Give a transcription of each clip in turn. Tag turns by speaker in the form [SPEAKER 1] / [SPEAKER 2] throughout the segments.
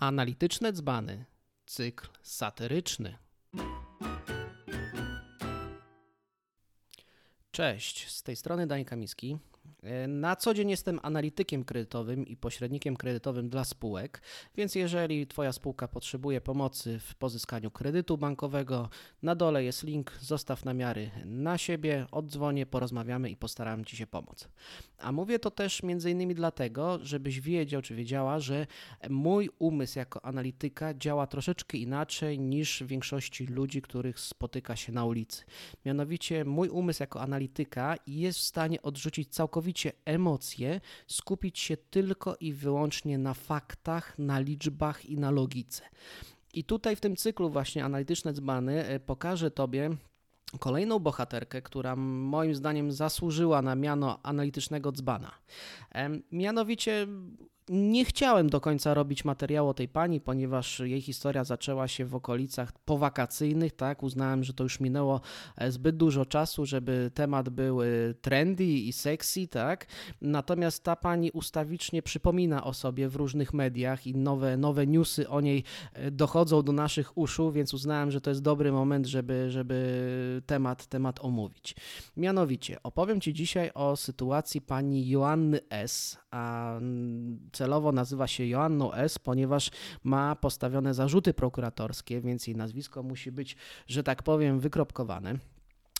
[SPEAKER 1] Analityczne dzbany. Cykl satyryczny. Cześć, z tej strony Daniel Kamiński. Na co dzień jestem analitykiem kredytowym i pośrednikiem kredytowym dla spółek, więc jeżeli Twoja spółka potrzebuje pomocy w pozyskaniu kredytu bankowego, na dole jest link, zostaw namiary na siebie, oddzwonię, porozmawiamy i postaram Ci się pomóc. A mówię to też innymi dlatego, żebyś wiedział czy wiedziała, że mój umysł jako analityka działa troszeczkę inaczej niż większości ludzi, których spotyka się na ulicy. Mianowicie mój umysł jako analityka jest w stanie odrzucić całkowicie emocje, skupić się tylko i wyłącznie na faktach, na liczbach i na logice. I tutaj w tym cyklu właśnie analityczne dzbany e, pokażę Tobie kolejną bohaterkę, która moim zdaniem zasłużyła na miano analitycznego dzbana. Mianowicie nie chciałem do końca robić materiału o tej pani, ponieważ jej historia zaczęła się w okolicach powakacyjnych, tak? Uznałem, że to już minęło e, zbyt dużo czasu, żeby temat był e, trendy i sexy, tak? Natomiast ta pani ustawicznie przypomina o sobie w różnych mediach i nowe, nowe newsy o niej e, dochodzą do naszych uszu, więc uznałem, że to jest dobry moment, żeby, żeby temat, temat omówić. Mianowicie, opowiem Ci dzisiaj o sytuacji pani Joanny S., a celowo nazywa się Joanną S., ponieważ ma postawione zarzuty prokuratorskie, więc jej nazwisko musi być, że tak powiem, wykropkowane.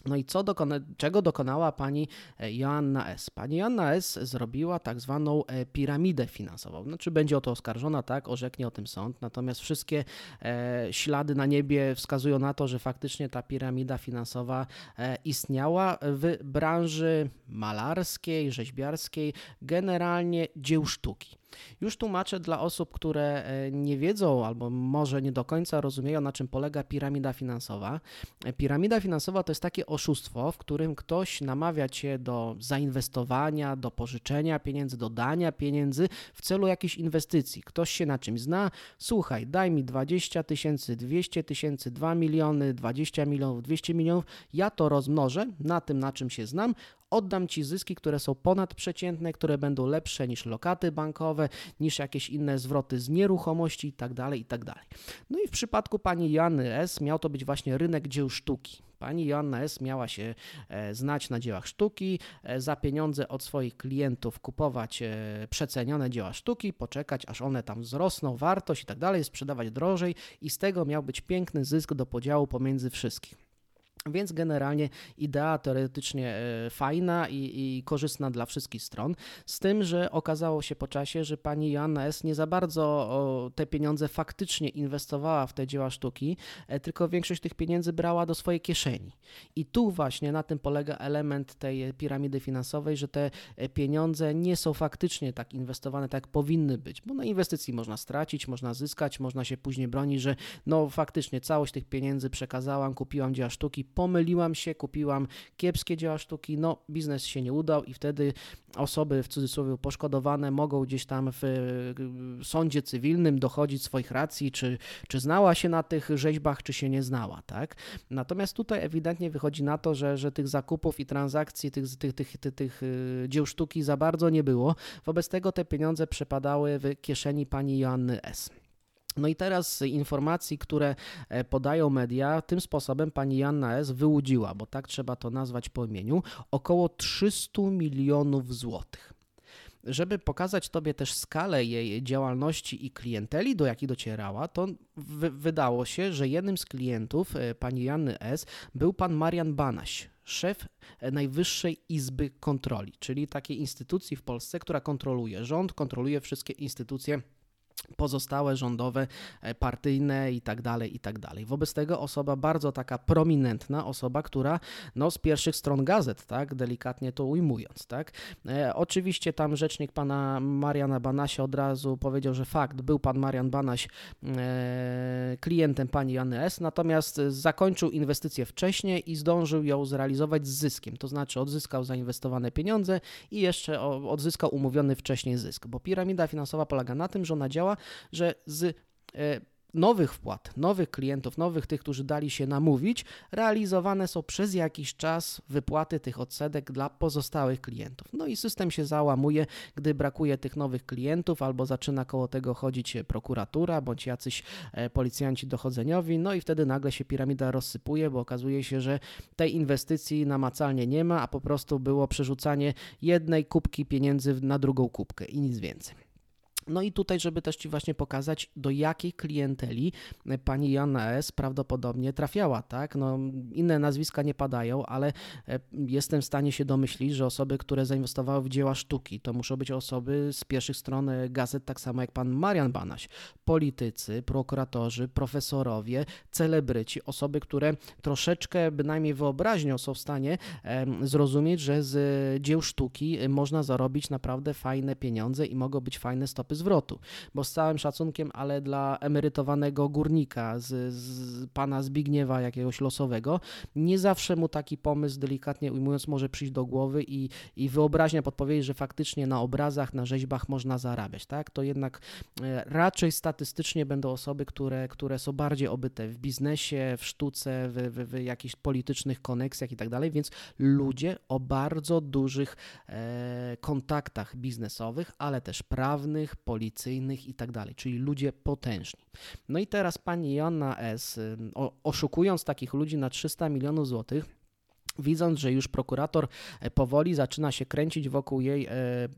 [SPEAKER 1] No i co dokona, czego dokonała pani e, Joanna S? Pani Joanna S zrobiła tak zwaną e, piramidę finansową. Znaczy będzie o to oskarżona, tak, orzeknie o tym sąd, natomiast wszystkie e, ślady na niebie wskazują na to, że faktycznie ta piramida finansowa e, istniała w branży malarskiej, rzeźbiarskiej, generalnie dzieł sztuki. Już tłumaczę dla osób, które e, nie wiedzą albo może nie do końca rozumieją, na czym polega piramida finansowa. E, piramida finansowa to jest takie oszustwo, w którym ktoś namawia cię do zainwestowania, do pożyczenia pieniędzy, do dania pieniędzy w celu jakiejś inwestycji. Ktoś się na czymś zna, słuchaj, daj mi 20 tysięcy, 200 tysięcy, 2 miliony, 20 milionów, 200 milionów, ja to rozmnożę na tym, na czym się znam, oddam Ci zyski, które są ponadprzeciętne, które będą lepsze niż lokaty bankowe, niż jakieś inne zwroty z nieruchomości itd., tak itd. Tak no i w przypadku pani Joanny S. miał to być właśnie rynek dzieł sztuki. Pani Joanna S. miała się e, znać na dziełach sztuki, e, za pieniądze od swoich klientów kupować e, przecenione dzieła sztuki, poczekać aż one tam wzrosną, wartość i tak dalej, sprzedawać drożej i z tego miał być piękny zysk do podziału pomiędzy wszystkich. Więc generalnie idea teoretycznie e, fajna i, i, korzystna dla wszystkich stron, z tym, że okazało się po czasie, że pani Joanna S. nie za bardzo te pieniądze faktycznie inwestowała w te dzieła sztuki, e, tylko większość tych pieniędzy brała do swojej kieszeni. I tu właśnie na tym polega element tej piramidy finansowej, że te e, pieniądze nie są faktycznie tak inwestowane, tak jak powinny być, bo na inwestycji można stracić, można zyskać, można się później bronić, że no faktycznie całość tych pieniędzy przekazałam, kupiłam dzieła sztuki, pomyliłam się, kupiłam kiepskie dzieła sztuki, no biznes się nie udał i wtedy osoby w cudzysłowie poszkodowane mogą gdzieś tam w sądzie cywilnym dochodzić swoich racji, czy, czy znała się na tych rzeźbach, czy się nie znała, tak? Natomiast tutaj ewidentnie wychodzi na to, że, że tych zakupów i transakcji, tych, tych, tych, tych, tych y, dzieł sztuki za bardzo nie było. Wobec tego te pieniądze przepadały w kieszeni pani Joanny S. No i teraz informacji, które e, podają media, tym sposobem pani Janna S. wyłudziła, bo tak trzeba to nazwać po imieniu, około 300 milionów złotych. Żeby pokazać Tobie też skalę jej działalności i klienteli, do jakich docierała, to wydało się, że jednym z klientów e, pani Janny S. był pan Marian Banaś, szef e, Najwyższej Izby Kontroli, czyli takiej instytucji w Polsce, która kontroluje rząd, kontroluje wszystkie instytucje pozostałe rządowe, e, partyjne i tak dalej, i tak dalej. Wobec tego osoba bardzo taka prominentna, osoba, która no, z pierwszych stron gazet, tak, delikatnie to ujmując, tak. E, oczywiście tam rzecznik pana Mariana Banasia od razu powiedział, że fakt, był pan Marian Banaś e, klientem pani Jany S., natomiast zakończył inwestycję wcześniej i zdążył ją zrealizować z zyskiem, to znaczy odzyskał zainwestowane pieniądze i jeszcze odzyskał umówiony wcześniej zysk, bo piramida finansowa polega na tym, że ona działa że z e, nowych wpłat, nowych klientów, nowych tych, którzy dali się namówić, realizowane są przez jakiś czas wypłaty tych odsetek dla pozostałych klientów. No i system się załamuje, gdy brakuje tych nowych klientów, albo zaczyna koło tego chodzić prokuratura, bądź jacyś e, policjanci dochodzeniowi, no i wtedy nagle się piramida rozsypuje, bo okazuje się, że tej inwestycji namacalnie nie ma, a po prostu było przerzucanie jednej kubki pieniędzy na drugą kubkę i nic więcej. No i tutaj, żeby też Ci właśnie pokazać, do jakiej klienteli pani Joanna S. prawdopodobnie trafiała, tak? No, inne nazwiska nie padają, ale e, jestem w stanie się domyślić, że osoby, które zainwestowały w dzieła sztuki, to muszą być osoby z pierwszych stron e, gazet, tak samo jak pan Marian Banaś, politycy, prokuratorzy, profesorowie, celebryci, osoby, które troszeczkę bynajmniej wyobraźnią są w stanie zrozumieć, że z dzieł sztuki można zarobić naprawdę fajne pieniądze i mogą być fajne stopy zwrotu, bo z całym szacunkiem, ale dla emerytowanego górnika, z, z pana Zbigniewa jakiegoś losowego, nie zawsze mu taki pomysł, delikatnie ujmując, może przyjść do głowy i, i wyobraźnia podpowiedzieć, że faktycznie na obrazach, na rzeźbach można zarabiać, tak? To jednak e, raczej statystycznie będą osoby, które, które są bardziej obyte w biznesie, w sztuce, w, w, w jakichś politycznych koneksjach i tak dalej, więc ludzie o bardzo dużych e, kontaktach biznesowych, ale też prawnych, policyjnych i tak dalej, czyli ludzie potężni. No i teraz pani Joanna S., oszukując takich ludzi na 300 milionów złotych, widząc, że już prokurator e, powoli zaczyna się kręcić wokół jej e,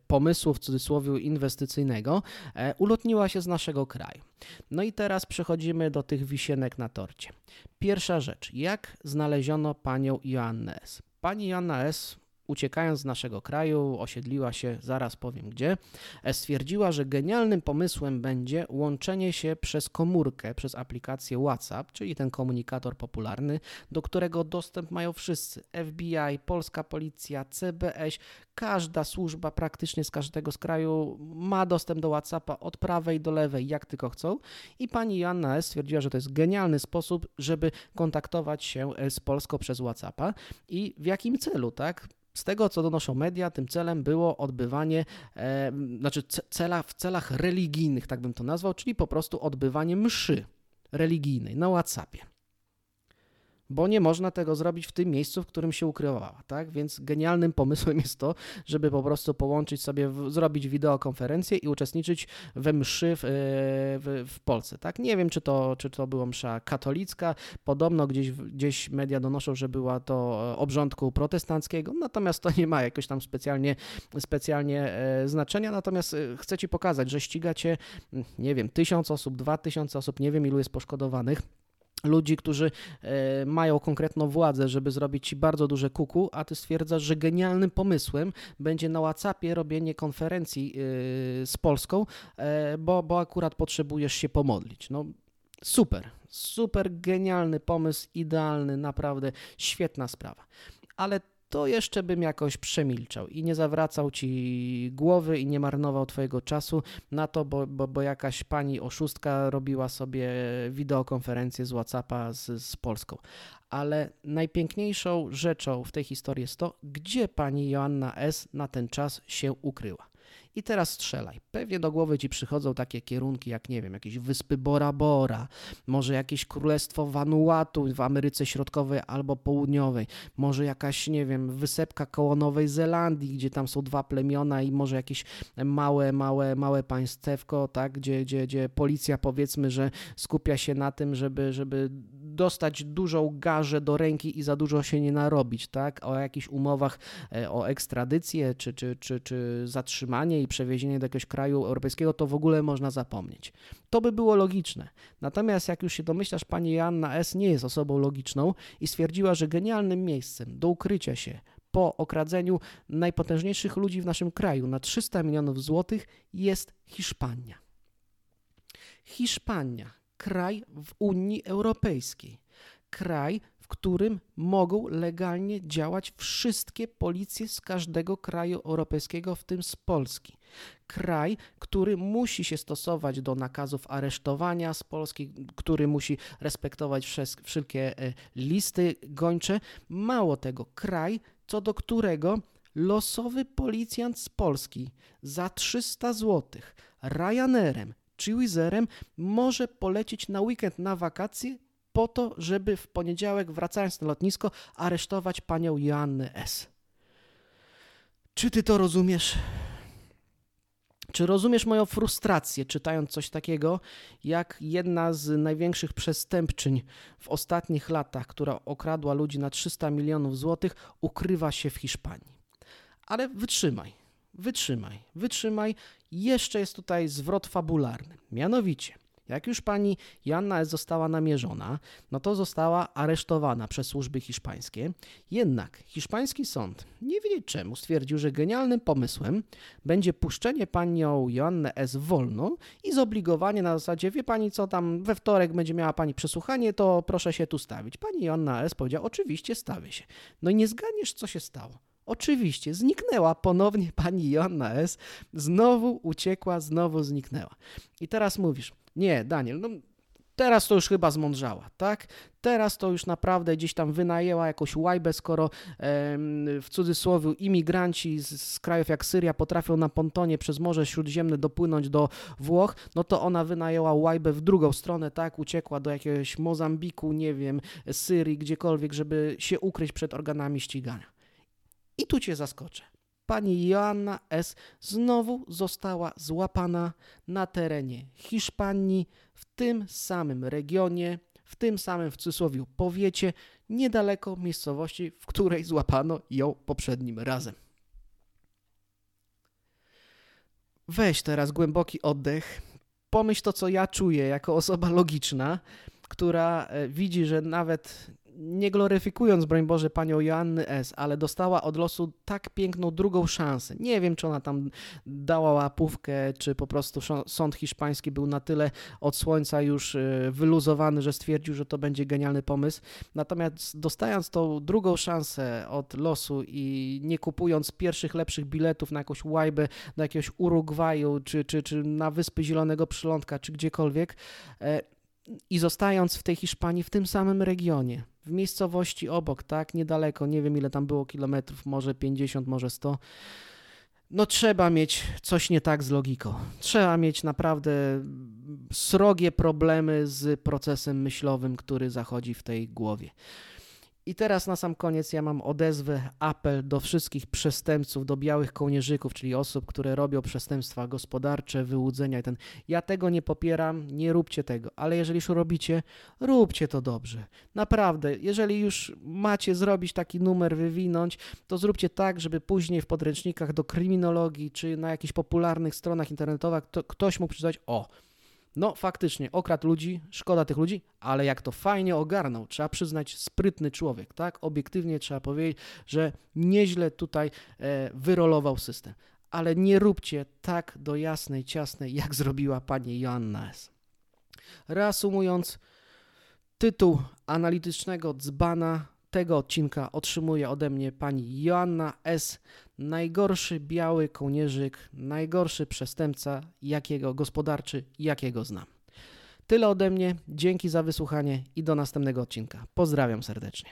[SPEAKER 1] pomysłu w cudzysłowie inwestycyjnego, e, ulotniła się z naszego kraju. No i teraz przechodzimy do tych wisienek na torcie. Pierwsza rzecz, jak znaleziono panią Joannę S. Pani Joanna S uciekając z naszego kraju, osiedliła się, zaraz powiem gdzie, e, stwierdziła, że genialnym pomysłem będzie łączenie się przez komórkę, przez aplikację WhatsApp, czyli ten komunikator popularny, do którego dostęp mają wszyscy. FBI, polska policja, CBS, każda służba praktycznie z każdego z kraju ma dostęp do WhatsAppa od prawej do lewej, jak tylko chcą. I pani Joanna S. stwierdziła, że to jest genialny sposób, żeby kontaktować się e, z Polską przez WhatsAppa. I w jakim celu, tak? Z tego, co donoszą media, tym celem było odbywanie, e, znaczy cela, w celach religijnych, tak bym to nazwał, czyli po prostu odbywanie mszy religijnej na WhatsAppie bo nie można tego zrobić w tym miejscu, w którym się ukrywała, tak? Więc genialnym pomysłem jest to, żeby po prostu połączyć sobie, w, zrobić wideokonferencję i uczestniczyć we mszy w, e, w, w, Polsce, tak? Nie wiem, czy to, czy to była msza katolicka, podobno gdzieś, gdzieś media donoszą, że była to obrządku protestanckiego, natomiast to nie ma jakoś tam specjalnie, specjalnie e, znaczenia, natomiast e, chcę Ci pokazać, że ścigacie, nie wiem, tysiąc osób, dwa tysiące osób, nie wiem ilu jest poszkodowanych, ludzi, którzy e, mają konkretną władzę, żeby zrobić ci bardzo duże kuku, a ty stwierdzasz, że genialnym pomysłem będzie na WhatsAppie robienie konferencji e, z Polską, e, bo, bo akurat potrzebujesz się pomodlić. No super, super genialny pomysł, idealny, naprawdę świetna sprawa. Ale to jeszcze bym jakoś przemilczał i nie zawracał ci głowy i nie marnował twojego czasu na to, bo, bo, bo jakaś pani oszustka robiła sobie wideokonferencję z WhatsAppa z, z Polską. Ale najpiękniejszą rzeczą w tej historii jest to, gdzie pani Joanna S. na ten czas się ukryła. I teraz strzelaj. Pewnie do głowy ci przychodzą takie kierunki jak, nie wiem, jakieś wyspy Bora Bora, może jakieś królestwo Vanuatu w Ameryce Środkowej albo Południowej, może jakaś, nie wiem, wysepka koło Nowej Zelandii, gdzie tam są dwa plemiona i może jakieś małe, małe, małe państewko, tak, gdzie, gdzie, gdzie policja powiedzmy, że skupia się na tym, żeby, żeby dostać dużą garzę do ręki i za dużo się nie narobić, tak? O jakichś umowach e, o ekstradycję czy, czy, czy, czy zatrzymanie i przewiezienie do jakiegoś kraju europejskiego, to w ogóle można zapomnieć. To by było logiczne. Natomiast jak już się domyślasz, pani Joanna S. nie jest osobą logiczną i stwierdziła, że genialnym miejscem do ukrycia się po okradzeniu najpotężniejszych ludzi w naszym kraju na 300 milionów złotych jest Hiszpania. Hiszpania, kraj w Unii Europejskiej, kraj, w którym mogą legalnie działać wszystkie policje z każdego kraju europejskiego, w tym z Polski. Kraj, który musi się stosować do nakazów aresztowania z Polski, który musi respektować wszelkie e, listy gończe. Mało tego, kraj, co do którego losowy policjant z Polski za 300 zł Ryanerem czy wizerem może polecieć na weekend na wakacje po to, żeby w poniedziałek wracając na lotnisko aresztować panią Joannę S. Czy ty to rozumiesz? Czy rozumiesz moją frustrację, czytając coś takiego, jak jedna z największych przestępczyń w ostatnich latach, która okradła ludzi na 300 milionów złotych, ukrywa się w Hiszpanii? Ale wytrzymaj, wytrzymaj, wytrzymaj. Jeszcze jest tutaj zwrot fabularny. Mianowicie, jak już pani Joanna S. została namierzona, no to została aresztowana przez służby hiszpańskie. Jednak hiszpański sąd, nie wiedzieć czemu, stwierdził, że genialnym pomysłem będzie puszczenie panią Joannę S. wolną i zobligowanie na zasadzie, wie pani co tam, we wtorek będzie miała pani przesłuchanie, to proszę się tu stawić. Pani Joanna S. powiedziała, oczywiście stawię się. No i nie zgadniesz, co się stało. Oczywiście, zniknęła ponownie pani Joanna S. Znowu uciekła, znowu zniknęła. I teraz mówisz, nie, Daniel, no teraz to już chyba zmądrzała, tak? Teraz to już naprawdę gdzieś tam wynajęła jakąś łajbę, skoro w cudzysłowie imigranci z, z krajów jak Syria potrafią na pontonie przez Morze Śródziemne dopłynąć do Włoch, no to ona wynajęła łajbę w drugą stronę, tak? Uciekła do jakiegoś Mozambiku, nie wiem, Syrii, gdziekolwiek, żeby się ukryć przed organami ścigania. I tu cię zaskoczę pani Joanna S. znowu została złapana na terenie Hiszpanii, w tym samym regionie, w tym samym w cudzysłowie powiecie, niedaleko miejscowości, w której złapano ją poprzednim razem. Weź teraz głęboki oddech. Pomyśl to, co ja czuję jako osoba logiczna, która e, widzi, że nawet nie gloryfikując, broń Boże, panią Joanny S., ale dostała od losu tak piękną drugą szansę. Nie wiem, czy ona tam dała łapówkę, czy po prostu sąd hiszpański był na tyle od słońca już y, wyluzowany, że stwierdził, że to będzie genialny pomysł. Natomiast dostając tą drugą szansę od losu i nie kupując pierwszych lepszych biletów na jakąś łajbę do jakiegoś Urugwaju, czy, czy, czy na Wyspy Zielonego Przylądka, czy gdziekolwiek, e, i zostając w tej Hiszpanii, w tym samym regionie, w miejscowości obok, tak, niedaleko, nie wiem ile tam było kilometrów, może 50, może 100, no trzeba mieć coś nie tak z logiką. Trzeba mieć naprawdę srogie problemy z procesem myślowym, który zachodzi w tej głowie. I teraz na sam koniec ja mam odezwę, apel do wszystkich przestępców, do białych kołnierzyków, czyli osób, które robią przestępstwa gospodarcze, wyłudzenia i ten. Ja tego nie popieram, nie róbcie tego, ale jeżeli już robicie, róbcie to dobrze. Naprawdę, jeżeli już macie zrobić taki numer, wywinąć, to zróbcie tak, żeby później w podręcznikach do kryminologii czy na jakichś popularnych stronach internetowych to ktoś mógł przeczytać, o, no faktycznie, okradł ludzi, szkoda tych ludzi, ale jak to fajnie ogarnął, trzeba przyznać, sprytny człowiek, tak? Obiektywnie trzeba powiedzieć, że nieźle tutaj e, wyrolował system. Ale nie róbcie tak do jasnej, ciasnej, jak zrobiła pani Joanna S. Reasumując, tytuł analitycznego dzbana tego odcinka otrzymuje ode mnie pani Joanna S., najgorszy biały kołnierzyk, najgorszy przestępca, jakiego gospodarczy, jakiego znam. Tyle ode mnie, dzięki za wysłuchanie i do następnego odcinka. Pozdrawiam serdecznie.